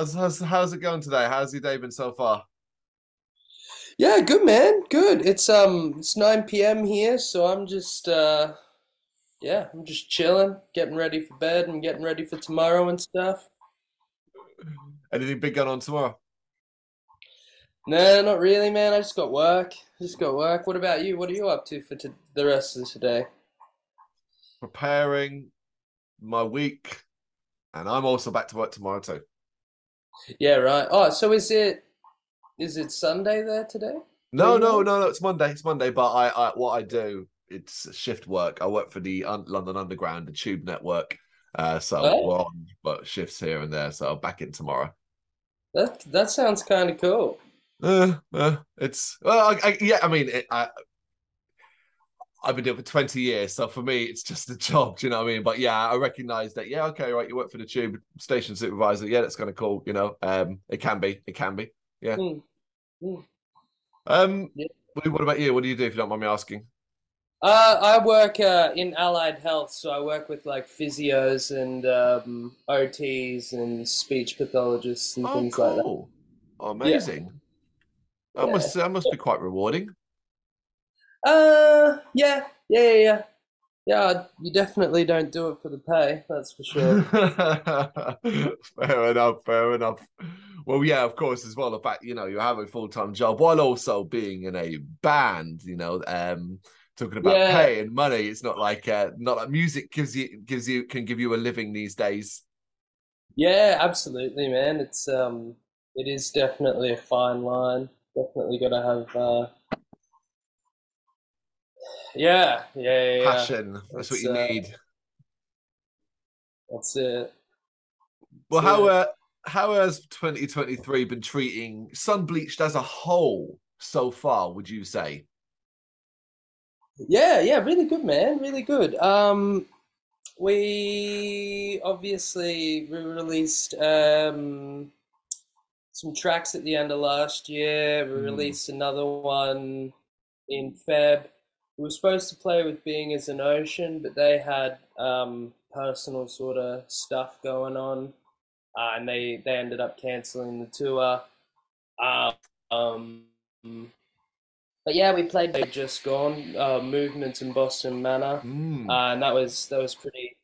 How's, how's how's it going today? How's your day been so far? Yeah, good man. Good. It's um it's 9 p.m. here, so I'm just uh yeah, I'm just chilling, getting ready for bed and getting ready for tomorrow and stuff. Anything big going on tomorrow? No, not really, man. I just got work. Just got work. What about you? What are you up to for t the rest of today? Preparing my week, and I'm also back to work tomorrow too. Yeah, right. Oh, so is it is it Sunday there today? No, no, no, no. It's Monday. It's Monday. But I, I, what I do, it's shift work. I work for the Un London Underground, the Tube network. Uh, so we're Oh, on, but shifts here and there. So I'm back in tomorrow. that that sounds kind of cool. Uh, uh, it's well, I, I, yeah. I mean, it, I, I've been doing it for 20 years, so for me, it's just a job. Do you know what I mean? But yeah, I recognize that. Yeah, okay, right. You work for the Tube station supervisor. Yeah, that's kind of cool. You know, um, it can be. It can be. Yeah. Hmm, hmm. Um, Yeah. what about you? What do you do if you don't mind me asking? Uh, I work uh, in allied health, so I work with like physios and um, OTs and speech pathologists and Oh, things like that. cool. Oh, Yeah, amazing. That yeah. must that must be quite rewarding. Uh, yeah, yeah, yeah, yeah. Yeah, you definitely don't do it for the pay, that's for sure. Fair enough, fair enough. Well, yeah, of course, as well, the fact, you know, you have a full-time job while also being in a band, you know, um, talking about Yeah, pay and money, it's not like uh not like music gives you gives you can give you a living these days. yeah, absolutely, man. It's um, it is definitely a fine line. Definitely gotta have uh, yeah, yeah, yeah, yeah. Passion, that's what you uh, need. that's it. Well, how uh, how has 2023 been treating Sunbleached as a whole so far, would you say? Yeah, yeah, really good, man. Really good. Um, we obviously we released um some tracks at the end of last year. We Hmm. released another one in Feb. We were supposed to play with Being as an Ocean, but they had um personal sort of stuff going on, uh, and they they ended up canceling the tour. Um, um, but yeah, we played They Just Gone, uh, Movements in Boston Manor, Mm. uh, and that was that was pretty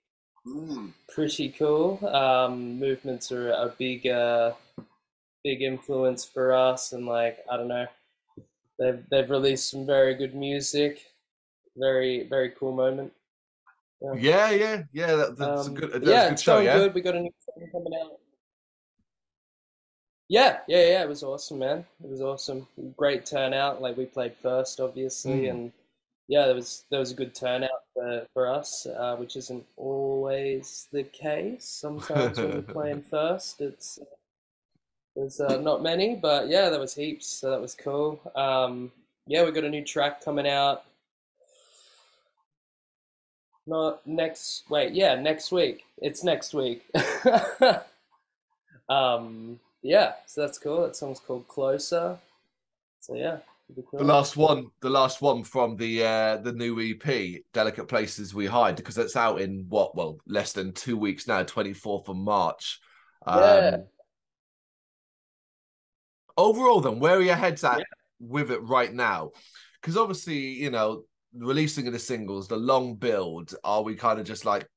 pretty cool. Um, Movements are a big uh, big influence for us, and like I don't know, they've they've released some very good music. Very very cool moment. Yeah. Yeah, yeah, yeah. That, that's a Um, good. That but was a yeah, good show. Yeah. good. We got a new song coming out. Yeah, yeah, yeah. It was awesome, man. It was awesome. Great turnout. Like we played first, obviously, Mm. and yeah, there was there was a good turnout for for us, uh, which isn't always the case. Sometimes when you're playing first, it's there's uh, not many, but yeah, there was heaps, so that was cool. Um, yeah, we got a new track coming out. Not next, wait, yeah, next week. It's next week. Um, yeah, so that's cool. That song's called Closer. So yeah, it'll the last one, the last one from the uh the new EP, "Delicate Places We Hide," because it's out in what? Well, less than two weeks now, 24th of March. Yeah, Um, overall, then, where are your heads yeah, at with it right now? Because obviously, you know, releasing of the singles, the long build, are we kind of just like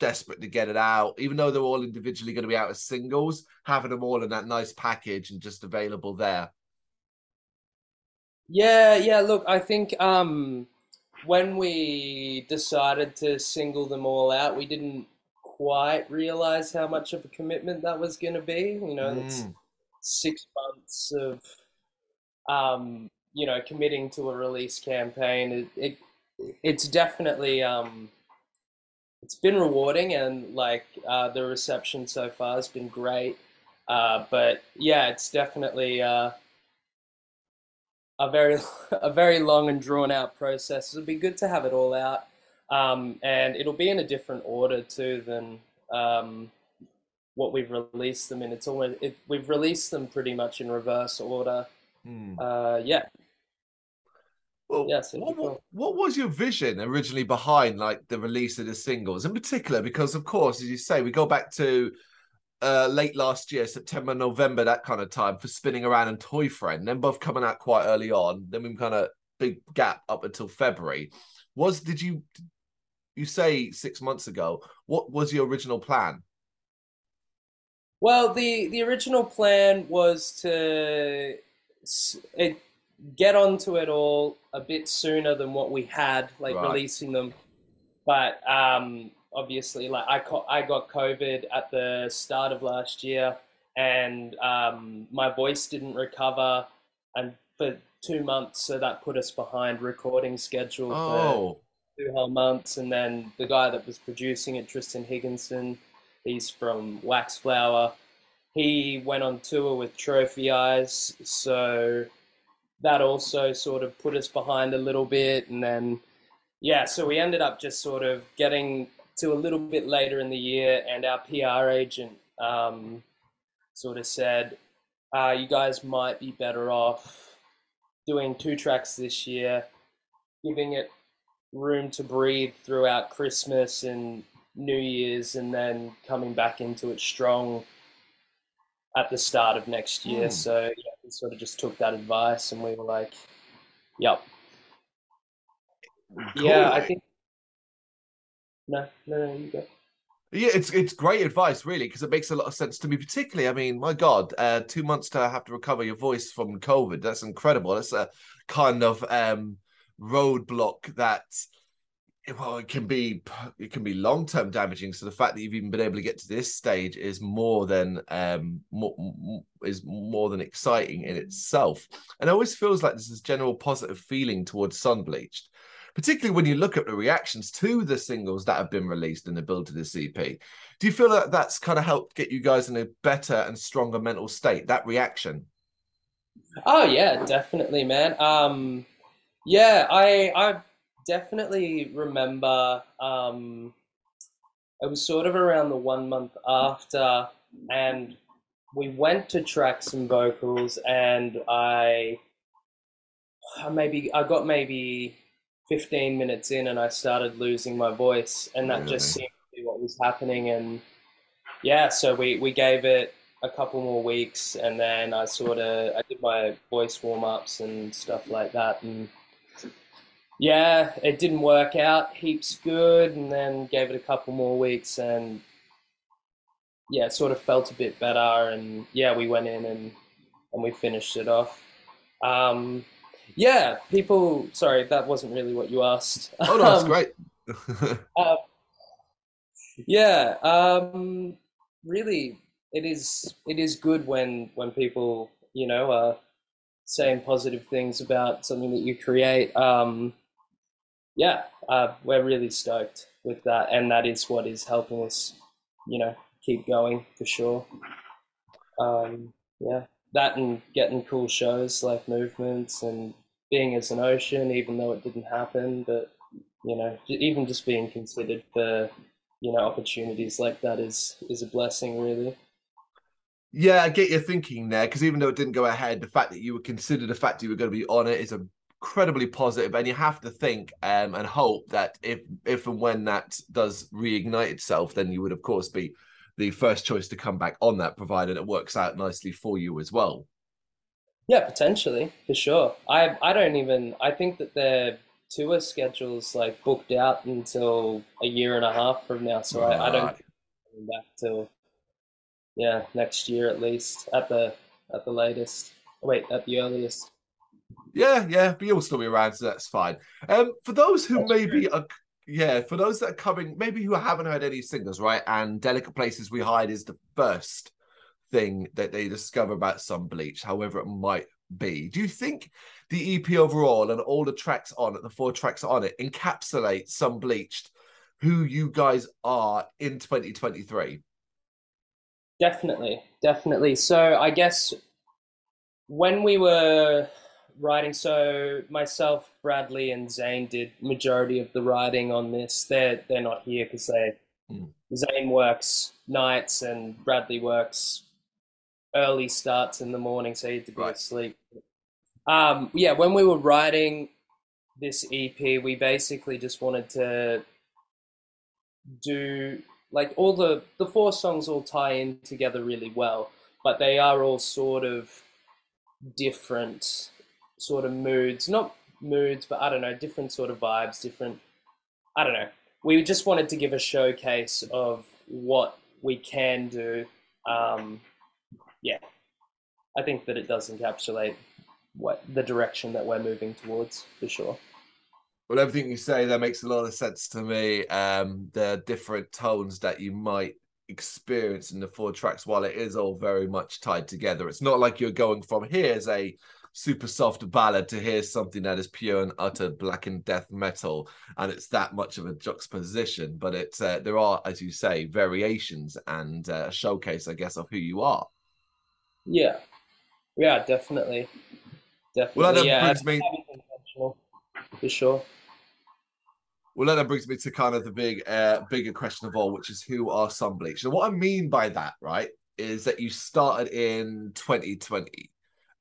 desperate to get it out, even though they're all individually going to be out as singles, having them all in that nice package and just available there? yeah, yeah. Look, I think um, when we decided to single them all out, we didn't quite realize how much of a commitment that was going to be. You know, it's Mm. six months of um, you know, committing to a release campaign. It, it it's definitely um, it's been rewarding and like uh, the reception so far has been great. Uh, but yeah, it's definitely uh, a very a very long and drawn out process. It'll be good to have it all out, um, and it'll be in a different order too than um, what we've released them in. It's almost it, we've released them pretty much in reverse order. Mm. Uh, yeah, Well, yeah, so it'll be what, what what was your vision originally behind like the release of the singles in particular? Because of course, as you say, we go back to uh, late last year, September, November, that kind of time for spinning around and Toy Friend. Then both coming out quite early on. Then we kind of big gap up until February. Was did you you say six months ago? What was your original plan? Well, the the original plan was to it, get onto it all a bit sooner than what we had, like right. releasing them. But um, obviously, like I I got COVID at the start of last year, and um, my voice didn't recover, and for two months, so that put us behind recording schedule oh. for two whole months. And then the guy that was producing it, Tristan Higginson, he's from Waxflower. He went on tour with Trophy Eyes, so that also sort of put us behind a little bit. And then, yeah, so we ended up just sort of getting to a little bit later in the year, and our PR agent um, sort of said, uh, "You guys might be better off doing two tracks this year, giving it room to breathe throughout Christmas and New Year's, and then coming back into it strong at the start of next year." Mm. So yeah, we sort of just took that advice, and we were like, "Yep." Cool. Yeah, I think no, no, no, you go. Yeah, it's it's great advice, really, because it makes a lot of sense to me. Particularly, I mean, my God, uh, two months to have to recover your voice from COVID—that's incredible. That's a kind of um, roadblock that, well, it can be it can be long term damaging. So the fact that you've even been able to get to this stage is more than um, more, is more than exciting in itself. And it always feels like there's this general positive feeling towards Sunbleached particularly when you look at the reactions to the singles that have been released in the build to this EP. Do you feel that that's kind of helped get you guys in a better and stronger mental state? That reaction. Oh yeah, definitely, man. Um, yeah, I I definitely remember. Um, it was sort of around the one month after, and we went to track some vocals, and I maybe I got maybe 15 minutes in and I started losing my voice, and that really? just seemed to be what was happening. And yeah, so we, we gave it a couple more weeks, and then I sort of I did my voice warm ups and stuff like that, and yeah, it didn't work out heaps good, and then gave it a couple more weeks, and yeah, it sort of felt a bit better, and yeah, we went in and and we finished it off. Um, yeah, people. Sorry, that wasn't really what you asked. Oh no, that's um, great. uh, yeah, um, really, it is. It is good when when people, you know, are saying positive things about something that you create. Um, yeah, uh, we're really stoked with that, and that is what is helping us, you know, keep going for sure. Um, yeah, that and getting cool shows like movements and being as an ocean, even though it didn't happen. But you know, even just being considered for you know opportunities like that is is a blessing, really. Yeah, I get your thinking there because even though it didn't go ahead, the fact that you were considered, the fact that you were going to be on it is incredibly positive, and you have to think um, and hope that if if and when that does reignite itself, then you would of course be the first choice to come back on that, provided it works out nicely for you as well. Yeah, potentially for sure. I I don't even. I think that their tour schedules like booked out until a year and a half from now. So right. I, I don't come back till yeah next year at least at the at the latest. Wait, at the earliest. Yeah, yeah, but you'll still be around, so that's fine. Um, for those who that's maybe true. are, yeah, for those that are coming, maybe who haven't heard any singles, right? And Delicate Places We Hide is the first thing that they discover about Sunbleached, however it might be. Do you think the EP overall and all the tracks on it, the four tracks on it, encapsulate Sunbleached, who you guys are in 2023? Definitely, definitely. So I guess when we were writing, so myself, Bradley, and Zane did majority of the writing on this. They're they're not here because they mm. Zane works nights and Bradley works early starts in the morning, so you had to be right. asleep. Um, yeah, when we were writing this EP, we basically just wanted to do like all the the four songs all tie in together really well, but they are all sort of different sort of moods, not moods, but I don't know, different sort of vibes, different. I don't know. We just wanted to give a showcase of what we can do. Um, yeah, I think that it does encapsulate what the direction that we're moving towards for sure. Well, everything you say there makes a lot of sense to me. Um, the different tones that you might experience in the four tracks, while it is all very much tied together, it's not like you're going from here's a super soft ballad to hear something that is pure and utter black and death metal, and it's that much of a juxtaposition. But it's uh, there are, as you say, variations and uh, showcase, I guess, of who you are. Yeah, yeah, definitely, definitely. Well, that yeah, brings me for sure. Well, that brings me to kind of the big, uh, bigger question of all, which is who are Sunbleach? And what I mean by that, right, is that you started in 2020,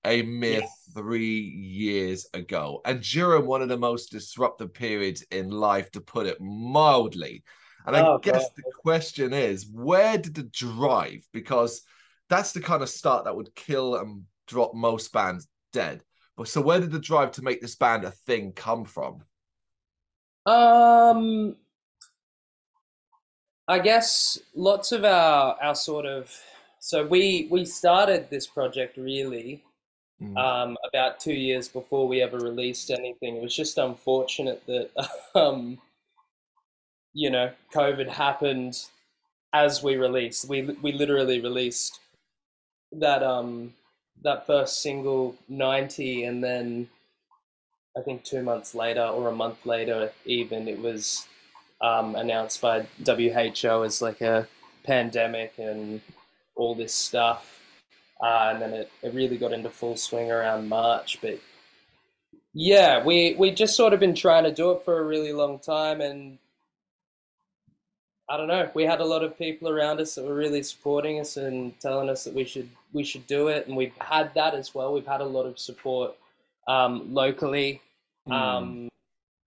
a mere three years ago, and during one of the most disruptive periods in life, to put it mildly. And oh, I guess God. the question is, where did the drive? Because that's the kind of start that would kill and drop most bands dead. But so, where did the drive to make this band a thing come from? Um, I guess lots of our our sort of so we we started this project really mm. um, about two years before we ever released anything. It was just unfortunate that um, you know COVID happened as we released. We we literally released that um that first single 90 and then I think two months later or a month later, even it was um, announced by WHO as like a pandemic and all this stuff. Uh, and then it, it really got into full swing around March. But yeah, we we just sort of been trying to do it for a really long time, and I don't know. We had a lot of people around us that were really supporting us and telling us that we should we should do it, and we've had that as well. We've had a lot of support um, locally mm. um,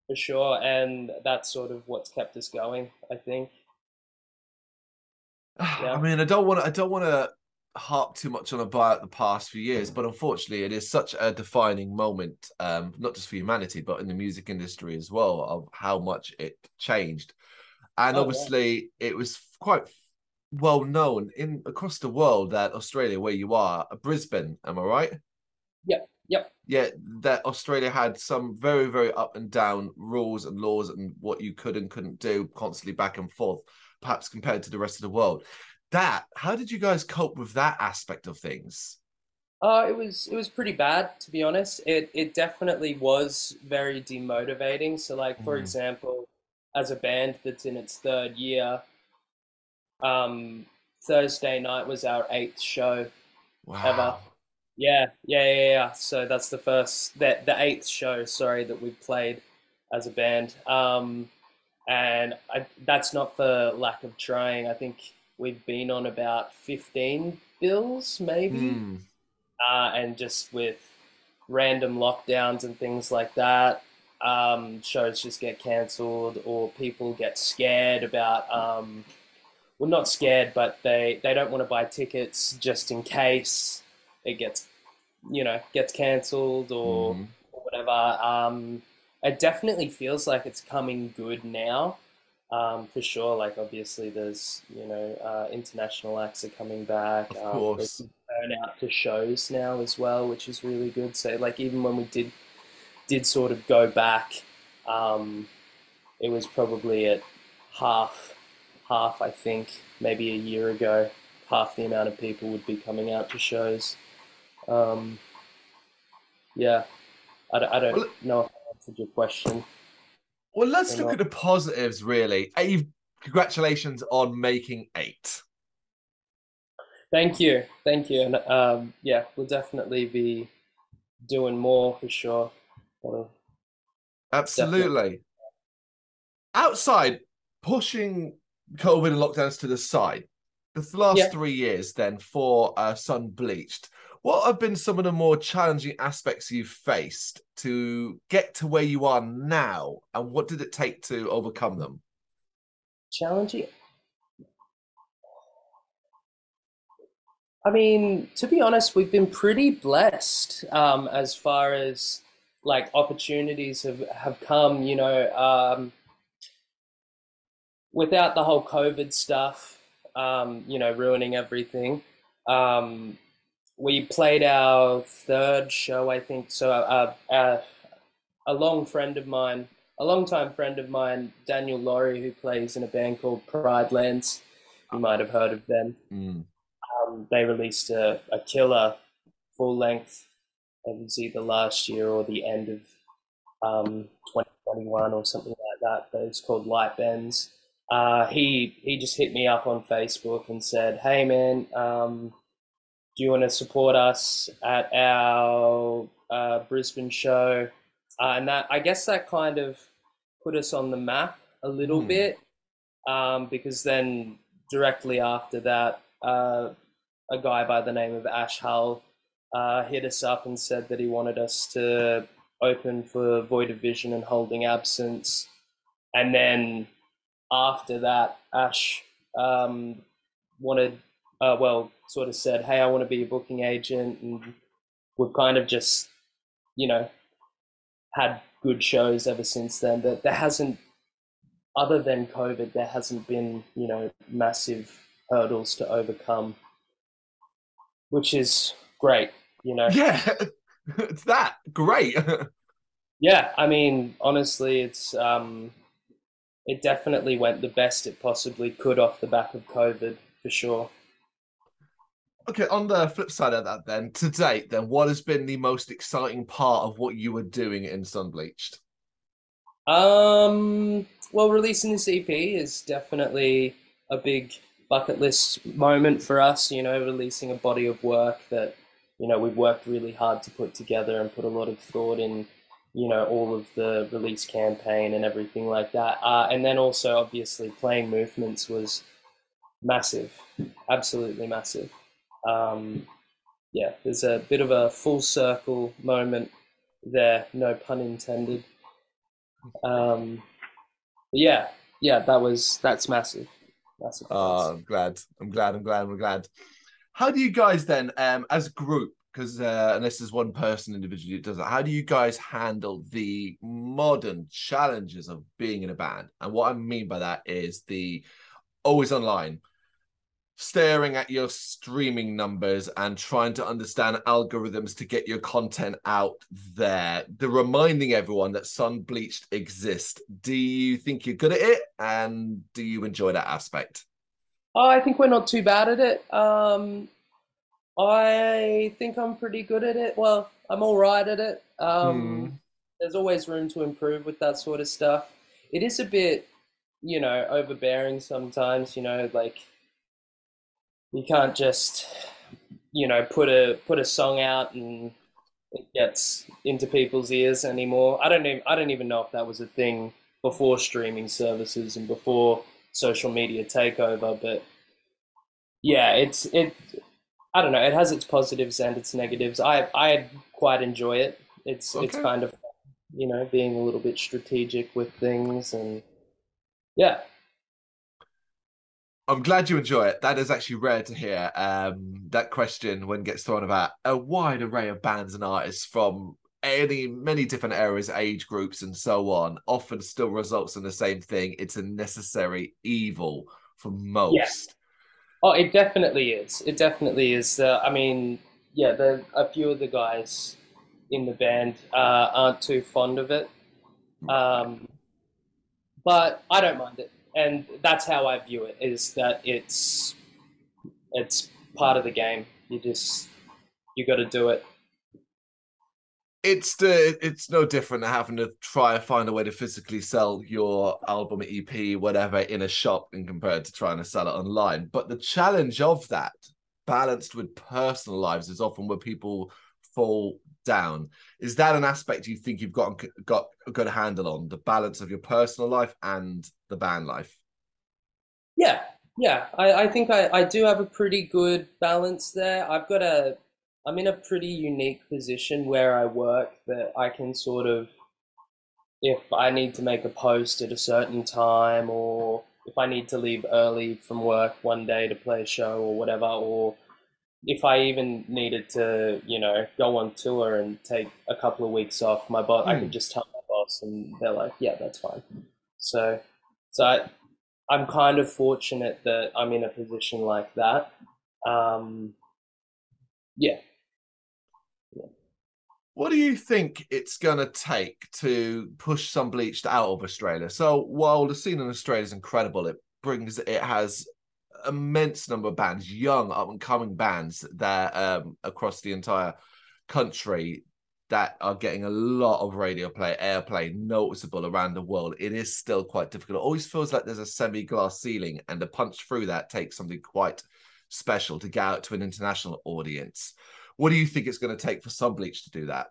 for sure. And that's sort of what's kept us going, I think. Yeah. I mean, I don't want to. I don't want to harp too much on a about the past few years, but unfortunately, it is such a defining moment, um, not just for humanity, but in the music industry as well, of how much it changed. And oh, obviously, yeah. it was quite well known in across the world that Australia, where you are, Brisbane, am I right? Yep. Yep. Yeah, that Australia had some very, very up and down rules and laws and what you could and couldn't do constantly back and forth, perhaps compared to the rest of the world. That, how did you guys cope with that aspect of things? Uh, it was it was pretty bad to be honest. It it definitely was very demotivating. So like for mm. example, as a band that's in its third year, um, Thursday night was our eighth show wow. ever. Yeah, yeah, yeah, yeah. So that's the first, that the eighth show, sorry, that we've played as a band. Um, and I, that's not for lack of trying. I think we've been on about 15 bills, maybe. Mm. Uh, and just with random lockdowns and things like that, um, shows just get cancelled or people get scared about, um, well, not scared, but they, they don't want to buy tickets just in case it gets, you know, gets cancelled or, mm. or whatever. Um, it definitely feels like it's coming good now. Um, for sure, like obviously there's you know uh, international acts are coming back. Of um, course, turn out to shows now as well, which is really good. So like even when we did did sort of go back, um, it was probably at half half I think maybe a year ago. Half the amount of people would be coming out to shows. Um, yeah, I, I don't well, know if I answered your question. Well, let's look not. at the positives, really. Hey, congratulations on making eight. Thank you, thank you, and um, yeah, we'll definitely be doing more for sure. Absolutely. Definitely. Outside, pushing COVID and lockdowns to the side, the last yeah. three years then for uh, Sunbleached, what have been some of the more challenging aspects you've faced to get to where you are now and what did it take to overcome them? Challenging? I mean to be honest we've been pretty blessed um, as far as like opportunities have have come you know um, without the whole covid stuff um, you know ruining everything um, we played our third show, I think. So, uh, uh, a long friend of mine, a long-time friend of mine, Daniel Laurie, who plays in a band called Pridelands, you might have heard of them. Mm. Um, they released a, a killer full length. It was either last year or the end of um, 2021 or something like that. But it's called Light Bends. Uh, he he just hit me up on Facebook and said, "Hey man, um, do you want to support us at our uh, Brisbane show?" Uh, and that I guess that kind of put us on the map a little Hmm. bit um, because then directly after that, uh, a guy by the name of Ash Hull uh, hit us up and said that he wanted us to open for Void of Vision and Holding Absence. And then after that, Ash um, wanted, uh, well, sort of said, hey, I want to be a booking agent. And we've kind of just, you know, had good shows ever since then. That there hasn't, other than COVID, there hasn't been, you know, massive hurdles to overcome, which is great, you know. Yeah, it's that great. Yeah, I mean, honestly, it's um, it definitely went the best it possibly could off the back of COVID for sure. Okay, on the flip side of that, then to date, then what has been the most exciting part of what you were doing in Sunbleached? Um, well, releasing this EP is definitely a big bucket list moment for us. You know, releasing a body of work that you know we've worked really hard to put together and put a lot of thought in. You know, all of the release campaign and everything like that. Uh, and then also, obviously, playing movements was massive, absolutely massive. Um, yeah, there's a bit of a full circle moment there, no pun intended. Um, yeah, yeah, that was that's massive, massive. Oh, I'm glad. I'm glad. I'm glad. I'm glad. How do you guys then, um, as a group, because uh, this is one person individually who does it, how do you guys handle the modern challenges of being in a band? And what I mean by that is the always online, staring at your streaming numbers and trying to understand algorithms to get your content out there. The reminding everyone that Sunbleached exists. Do you think you're good at it? And do you enjoy that aspect? Oh, I think we're not too bad at it. Um, I think I'm pretty good at it. Well, I'm all right at it. Um, Hmm. There's always room to improve with that sort of stuff. It is a bit, you know, overbearing sometimes. You know, like you can't just, you know, put a put a song out and it gets into people's ears anymore. I don't even I don't even know if that was a thing before streaming services and before social media takeover, but yeah, it's it. I don't know. It has its positives and its negatives. I I quite enjoy it. It's it's kind of you know being a little bit strategic with things and yeah. I'm glad you enjoy it. That is actually rare to hear. Um, that question when it gets thrown about a wide array of bands and artists from any many different eras, age groups, and so on, often still results in the same thing. It's a necessary evil for most. Oh, it definitely is. It definitely is. Uh, I mean, yeah, the a few of the guys in the band uh, aren't too fond of it, um, but I don't mind it, and that's how I view it. Is that it's it's part of the game. You just you got to do it. It's the it's no different than having to try and find a way to physically sell your album, EP, whatever, in a shop in compared to trying to sell it online. But the challenge of that, balanced with personal lives, is often where people fall down. Is that an aspect you think you've got got a good handle on the balance of your personal life and the band life? Yeah, yeah. I, I think I, I do have a pretty good balance there. I've got a I'm in a pretty unique position where I work that I can sort of if I need to make a post at a certain time or if I need to leave early from work one day to play a show or whatever, or if I even needed to, you know, go on tour and take a couple of weeks off, my boss, mm. I could hmm. just tell my boss, and they're like, "Yeah, that's fine." So, so I, I'm kind of fortunate that I'm in a position like that. Um, yeah. yeah. What do you think it's going to take to push some Sunbleached out of Australia? So while the scene in Australia is incredible, it brings it has immense number of bands, young up and coming bands that um, across the entire country that are getting a lot of radio play, airplay, noticeable around the world. It is still quite difficult. It always feels like there's a semi-glass ceiling, and to punch through that takes something quite special to get out to an international audience. What do you think it's going to take for Sunbleach to do that?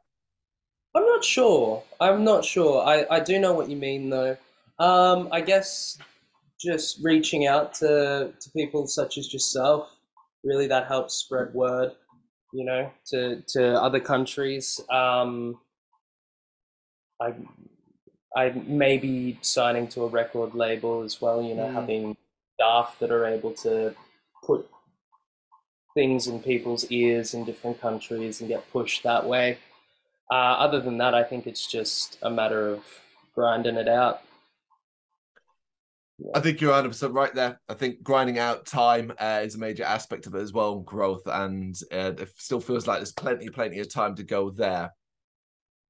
I'm not sure. I'm not sure. I, I do know what you mean though. Um, I guess just reaching out to, to people such as yourself, really that helps spread word, you know, to, to other countries. Um, I, I may be signing to a record label as well, you know, mm. having staff that are able to put things in people's ears in different countries and get pushed that way. Uh, other than that, I think it's just a matter of grinding it out. I think you're 100 right there. I think grinding out time uh, is a major aspect of it as well, growth, and uh, it still feels like there's plenty, plenty of time to go there.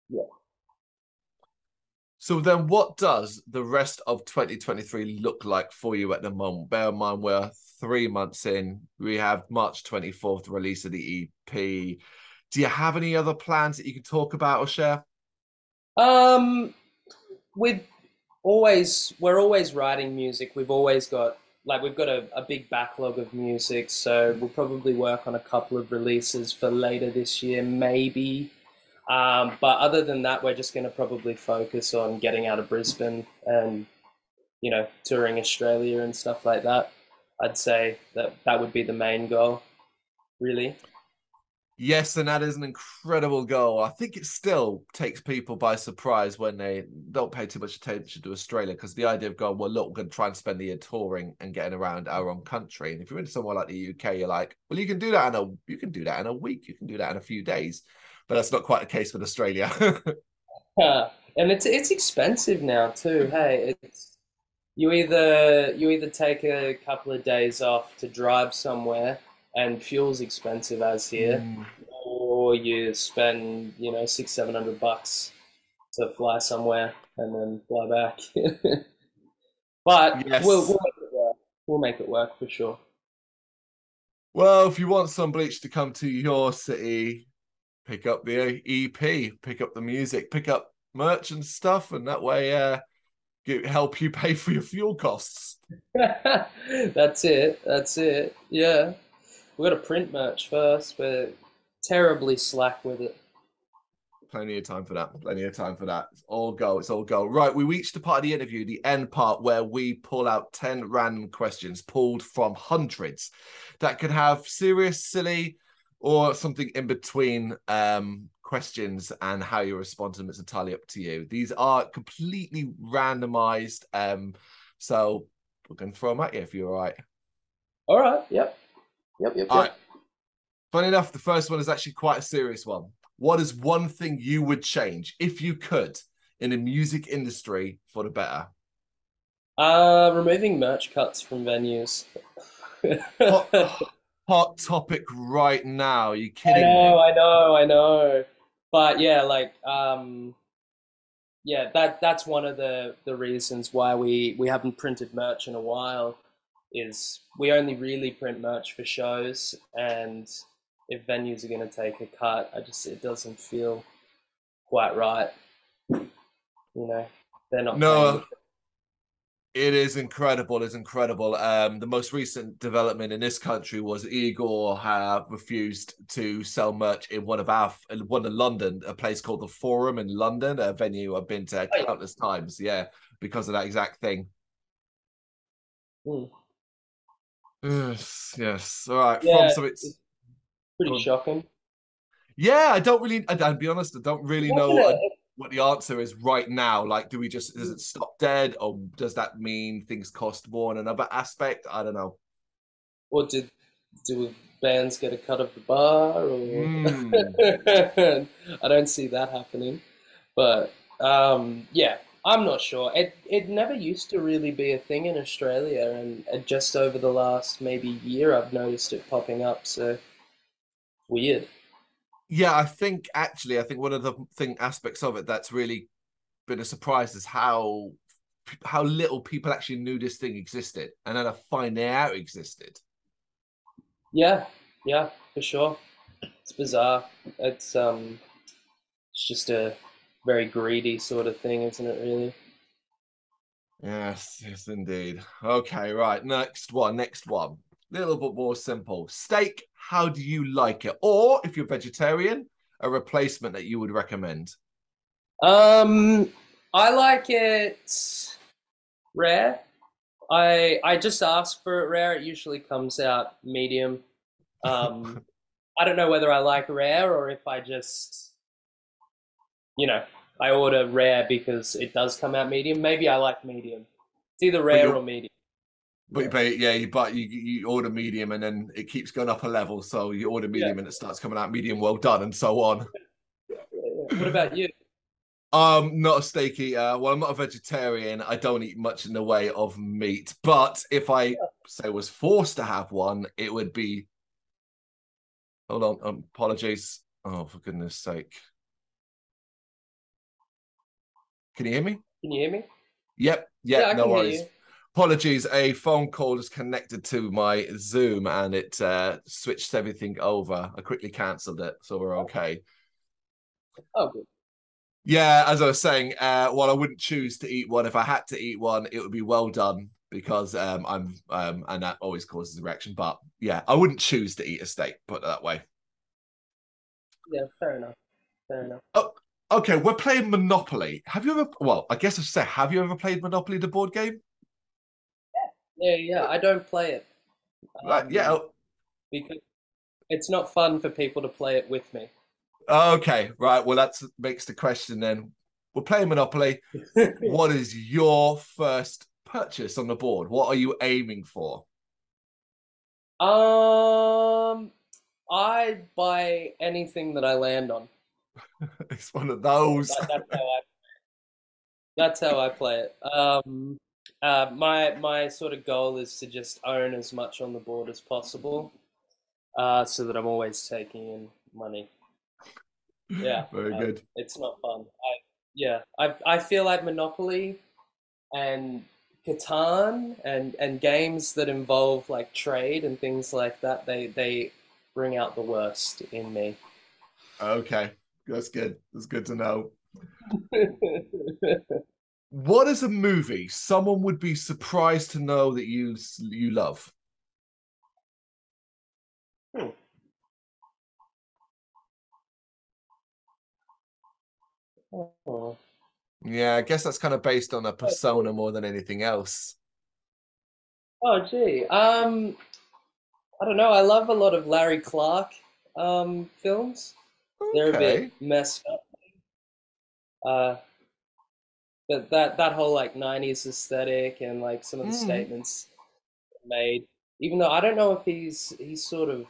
Yeah. So then, what does the rest of 2023 look like for you at the moment? Bear in mind we're three months in. We have March 24th release of the EP. Do you have any other plans that you can talk about or share? Um, with always we're always writing music. We've always got like we've got a, a big backlog of music, so we'll probably work on a couple of releases for later this year, maybe. Um, but other than that, we're just going to probably focus on getting out of Brisbane and you know touring Australia and stuff like that. I'd say that that would be the main goal, really. Yes, and that is an incredible goal. I think it still takes people by surprise when they don't pay too much attention to Australia because the idea of going, well, look, we're going to try and spend the year touring and getting around our own country. And if you're in somewhere like the UK, you're like, well, you can do that in a you can do that in a week, you can do that in a few days, but that's not quite the case with Australia. yeah, and it's it's expensive now too. Mm. Hey, it's you either you either take a couple of days off to drive somewhere and fuel's expensive as here, mm. or you spend you know six seven hundred bucks to fly somewhere and then fly back. but yes. we'll, we'll make it work. We'll make it work for sure. Well, if you want Sunbleached to come to your city, pick up the EP, pick up the music, pick up merch and stuff, and that way, uh, help you pay for your fuel costs. That's it. That's it. Yeah. We've got to print merch first. We're terribly slack with it. Plenty of time for that. Plenty of time for that. It's all go. It's all go. Right. We reached the part of the interview, the end part, where we pull out 10 random questions pulled from hundreds that could have serious, silly, or something in between um, questions and how you respond to them. It's entirely up to you. These are completely randomized. Um, so we're going to throw them at you if you're all right. All right. Yep. Yep, yep, All yep. Right. Funny enough, the first one is actually quite a serious one. What is one thing you would change if you could in the music industry for the better? Uh, removing merch cuts from venues. hot, hot, topic right now. Are you kidding? I know, me? I know, I know. But yeah, like, um, yeah, that that's one of the the reasons why we we haven't printed merch in a while is we only really print merch for shows, and if venues are going to take a cut, I just it doesn't feel quite right. You know, they're not. No, it is incredible. It's incredible. Um, the most recent development in this country was Igor have refused to sell merch in one of our one in London, a place called the Forum in London, a venue I've been to countless times. Yeah, because of that exact thing. Mm. Yes, yes. All right. Yeah, From, so it's pretty shocking. Yeah, I don't really. I, will be honest. I don't really know what, what, the answer is right now. Like, do we just does it stop dead, or does that mean things cost more in another aspect? I don't know. Or did do bands get a cut of the bar, or Mm. I don't see that happening. But um, yeah, I'm not sure. It it never used to really be a thing in Australia, and uh, just over the last maybe year, I've noticed it popping up. So weird. Yeah, I think actually, I think one of the thing aspects of it that's really been a surprise is how how little people actually knew this thing existed, and then I find out existed. Yeah, yeah, for sure. It's bizarre. It's um, it's just a very greedy sort of thing, isn't it? Really. Yes, yes, indeed. Okay, right. Next one. Next one. A Little bit more simple. Steak. How do you like it? Or if you're vegetarian, a replacement that you would recommend. Um, I like it rare. I I just ask for it rare. It usually comes out medium. Um, I don't know whether I like rare or if I just, you know, I order rare because it does come out medium. Maybe I like medium. It's either rare or medium. But you pay, yeah, you but you you order medium and then it keeps going up a level. So you order medium and it starts coming out medium well done and so on. What about you? Um, not a steak eater. Well, I'm not a vegetarian. I don't eat much in the way of meat. But if I say was forced to have one, it would be. Hold on. Um, apologies. Oh, for goodness sake. Can you hear me? Can you hear me? Yep. Yep. I no worries. Apologies. A phone call is connected to my Zoom and it uh, switched everything over. I quickly cancelled it, so we're okay. Oh, good. Yeah, as I was saying, uh, while I wouldn't choose to eat one, if I had to eat one, it would be well done because um, I'm um, and that always causes a reaction. But yeah, I wouldn't choose to eat a steak. Put it that way. Yeah, fair enough. Fair enough. Okay, we're playing Monopoly. Have you ever? Well, I guess I should say, have you ever played Monopoly, the board game? Yeah, yeah. I don't play it. Right, Um, yeah. because it's not fun for people to play it with me. Okay, right. Well, that makes the question then. We're playing Monopoly. what is your first purchase on the board? What are you aiming for? um, I buy anything that I land on. It's one of those. That, that's how I. That's how I play it. Um, uh, my my sort of goal is to just own as much on the board as possible, uh, so that I'm always taking in money. Yeah, Very um, good. It's not fun. I yeah, I I feel like Monopoly and Catan and and games that involve like trade and things like that. They they bring out the worst in me. Okay, that's good. That's good to know. What is a movie someone would be surprised to know that you you love? oh. Yeah, I guess that's kind of based on a persona more than anything else. Oh, gee. Um, I don't know. I love a lot of Larry Clark um, films. They're a bit messed up. Uh, but that that whole like '90s aesthetic and like some of the Mm. statements made. Even though I don't know if he's he's sort of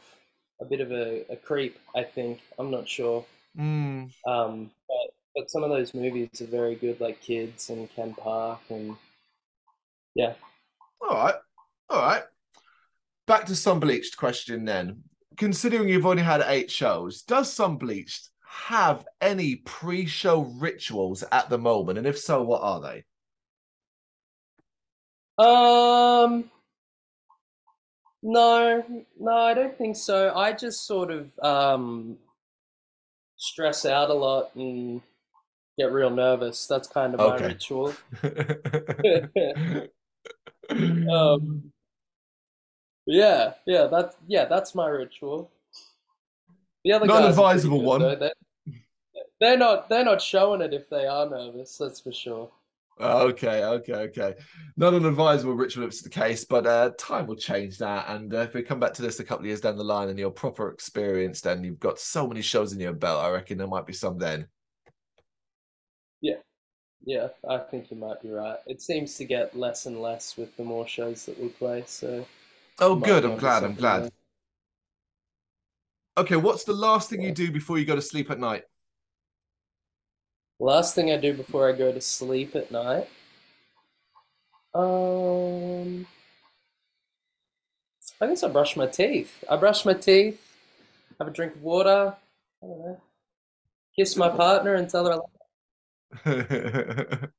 a bit of a, a creep. I think I'm not sure. Mm, Um, but but some of those movies are very good, like Kids and Ken Park and yeah. all right. All right. Back to Sunbleached question then. Considering you've only had eight shows, does Sunbleached have any pre-show rituals at the moment? And if so, what are they? Um, no, no, I don't think so. I just sort of um stress out a lot and get real nervous. That's kind of my ritual. Um, yeah, yeah, that's yeah, that's my ritual. The other not an advisable one. They're, they're not they're not showing it if they are nervous, that's for sure. Okay, okay, okay. Not an advisable ritual if it's the case, but uh, time will change that. And uh, if we come back to this a couple of years down the line and you're proper experienced and you've got so many shows in your belt, I reckon there might be some then. Yeah, yeah, I think you might be right. It seems to get less and less with the more shows that we play, so Oh, might good. I'm glad. I'm glad. there. Okay, what's the last thing you do before you go to sleep at night? Last thing I do before I go to sleep at night. Um, I guess I brush my teeth. I brush my teeth, have a drink of water. I don't know. Kiss my partner and tell her I love her.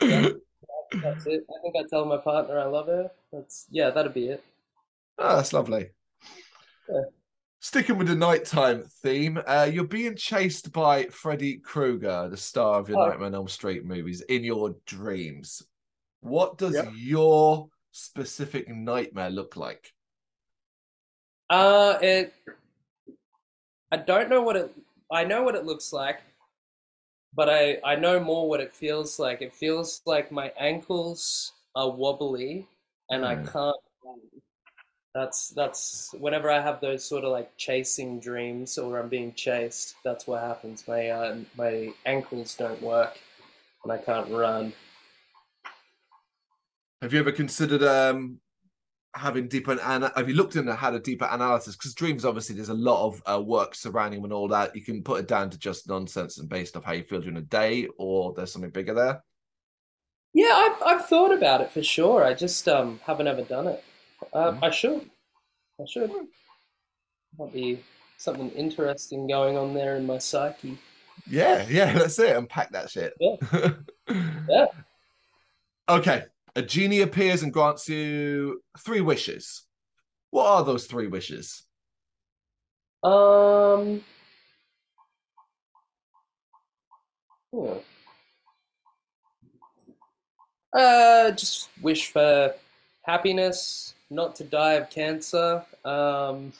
Yeah, that's it. I think I tell my partner I love her. That's yeah, that'd be it. Oh, that's lovely. Yeah. Sticking with the nighttime theme, uh, you're being chased by Freddy Krueger, the star of your Oh. Nightmare on Elm Street movies, in your dreams. What does Yep. your specific nightmare look like? Uh, it. I don't know what it. I know what it looks like, but I I know more what it feels like. It feels like my ankles are wobbly, and I Hmm. can't. That's that's whenever I have those sort of like chasing dreams or I'm being chased. That's what happens. My uh, my ankles don't work, and I can't run. Have you ever considered um, having deeper ana- have you looked into had a deeper analysis? Because dreams, obviously, there's a lot of uh, work surrounding them and all that. You can put it down to just nonsense and based off how you feel during the day, or there's something bigger there. Yeah, I've I've thought about it for sure. I just um haven't ever done it. Uh. I should. I should. Might be something interesting going on there in my psyche. Yeah, yeah, that's it. Unpack that shit. Yeah. Yeah. Okay. A genie appears and grants you three wishes. What are those three wishes? Um. hmm. Uh, just wish for happiness, not to die of cancer. Um,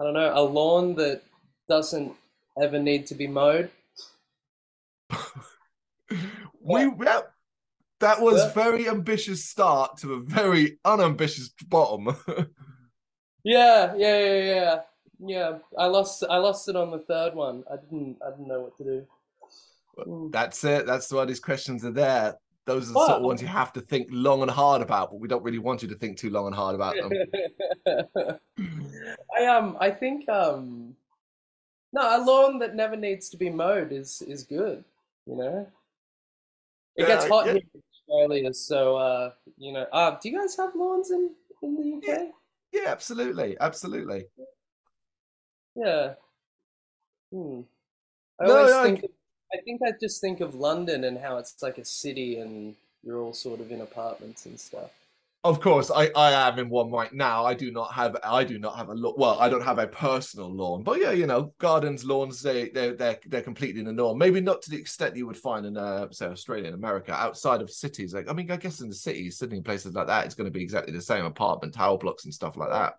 I don't know, a lawn that doesn't ever need to be mowed. We yeah, that was Yeah. very ambitious start to a very unambitious bottom. Yeah, yeah, yeah, yeah. Yeah, I lost I lost it on the third one. I didn't I didn't know what to do. Mm. That's it. That's why these questions are there. Those are the sort of ones you have to think long and hard about, but we don't really want you to think too long and hard about them. I um I think um no a lawn that never needs to be mowed is is good, you know. It gets Yeah, hot yeah. here in Australia, so uh you know. Uh, do you guys have lawns in in the UK? Yeah, absolutely, absolutely. Yeah. Hmm. I No, always I- think I think I just think of London and how it's like a city and you're all sort of in apartments and stuff. Of course, I, I am in one right now. I do not have I do not have a lawn. Well, I don't have a personal lawn, but yeah, you know, gardens, lawns, they they they're they're completely the norm. Maybe not to the extent you would find in uh, say Australia and America, outside of cities. Like I mean, I guess in the cities, Sydney, places like that, it's going to be exactly the same apartment tower blocks and stuff like that.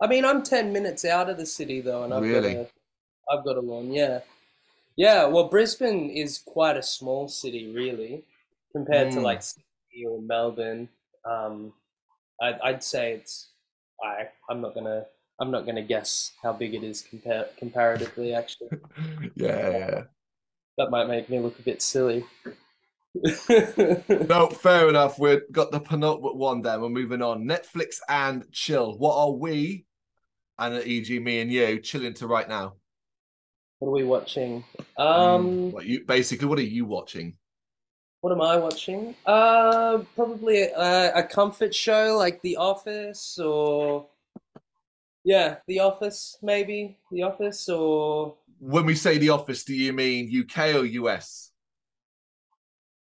I mean, I'm 10 minutes out of the city though, and I've Really? got a, I've got a lawn. Yeah, yeah. Well, Brisbane is quite a small city, really, compared to Mm. like Sydney or Melbourne. Um, I'd, I'd say it's. I I'm not gonna I'm not gonna guess how big it is compar comparatively. Actually, yeah, yeah. that might make me look a bit silly. No, fair enough. We've got the penultimate one then. We're moving on. Netflix and chill. What are we, and e.g. me and you, chilling to right now? What are we watching? Mm, Um, what you basically? What are you watching? what am I watching? Uh, probably a, a comfort show like The Office or yeah, The Office maybe The Office or When we say The Office, do you mean UK or US?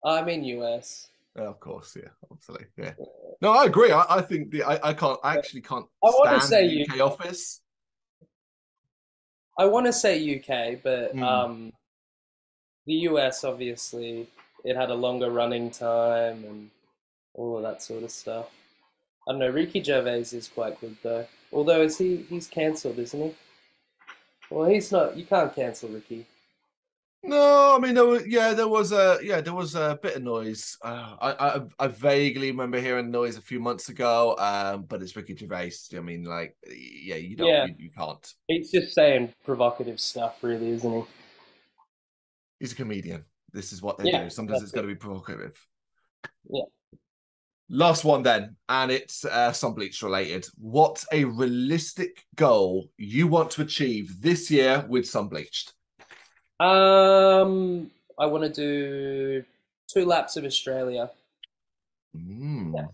I mean US. Of course, yeah, absolutely, yeah. No, I agree. I, I think the I, I can't I actually can't I wanna say the UK Office. I want to say UK, but Hmm. um, the US obviously it had a longer running time and all of that sort of stuff. I don't know. Ricky Gervais is quite good though. Although is he he's cancelled, isn't he? Well, he's not. You can't cancel Ricky. No, I mean there was yeah there was a yeah there was a bit of noise. Uh, I, I I vaguely remember hearing noise a few months ago. Um, but it's Ricky Gervais. I mean, like yeah, you don't Yeah. You, you can't. He's just saying provocative stuff, really, isn't he? He's a comedian. This is what they Yeah, do. Sometimes it's got to be provocative. Yeah. Last one then, and it's uh, Sunbleach related. What's a realistic goal you want to achieve this year with Sunbleached? Um, I want to do two laps of Australia. Mm. Yeah.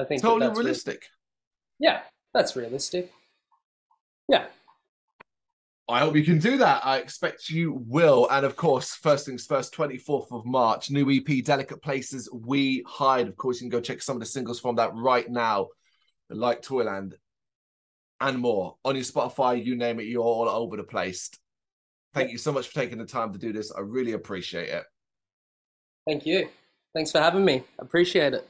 I think that Totally that's re- realistic. yeah, that's realistic. Yeah, I hope you can do that. I expect you will. And of course, first things first, 24th of March, new EP, Delicate Places, We Hide. Of course, you can go check some of the singles from that right now, like Toyland and more. On your Spotify, you name it, you're all over the place. Thank you so much for taking the time to do this. I really appreciate it. thank you. Thanks for having me. Appreciate it.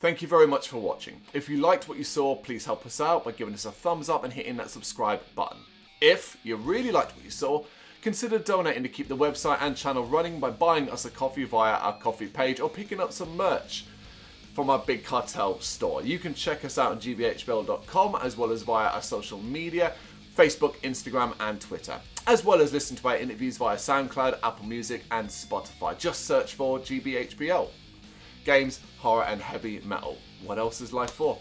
Thank you very much for watching. If you liked what you saw, please help us out by giving us a thumbs up and hitting that subscribe button. If you really liked what you saw, consider donating to keep the website and channel running by buying us a coffee via our Ko-Fi page or picking up some merch from our Big Cartel store. You can check us out on gbhbl.com as well as via our social media Facebook, Instagram, and Twitter, as well as listen to our interviews via SoundCloud, Apple Music, and Spotify. Just search for GBHBL. Games, horror, and heavy metal. What else is life for?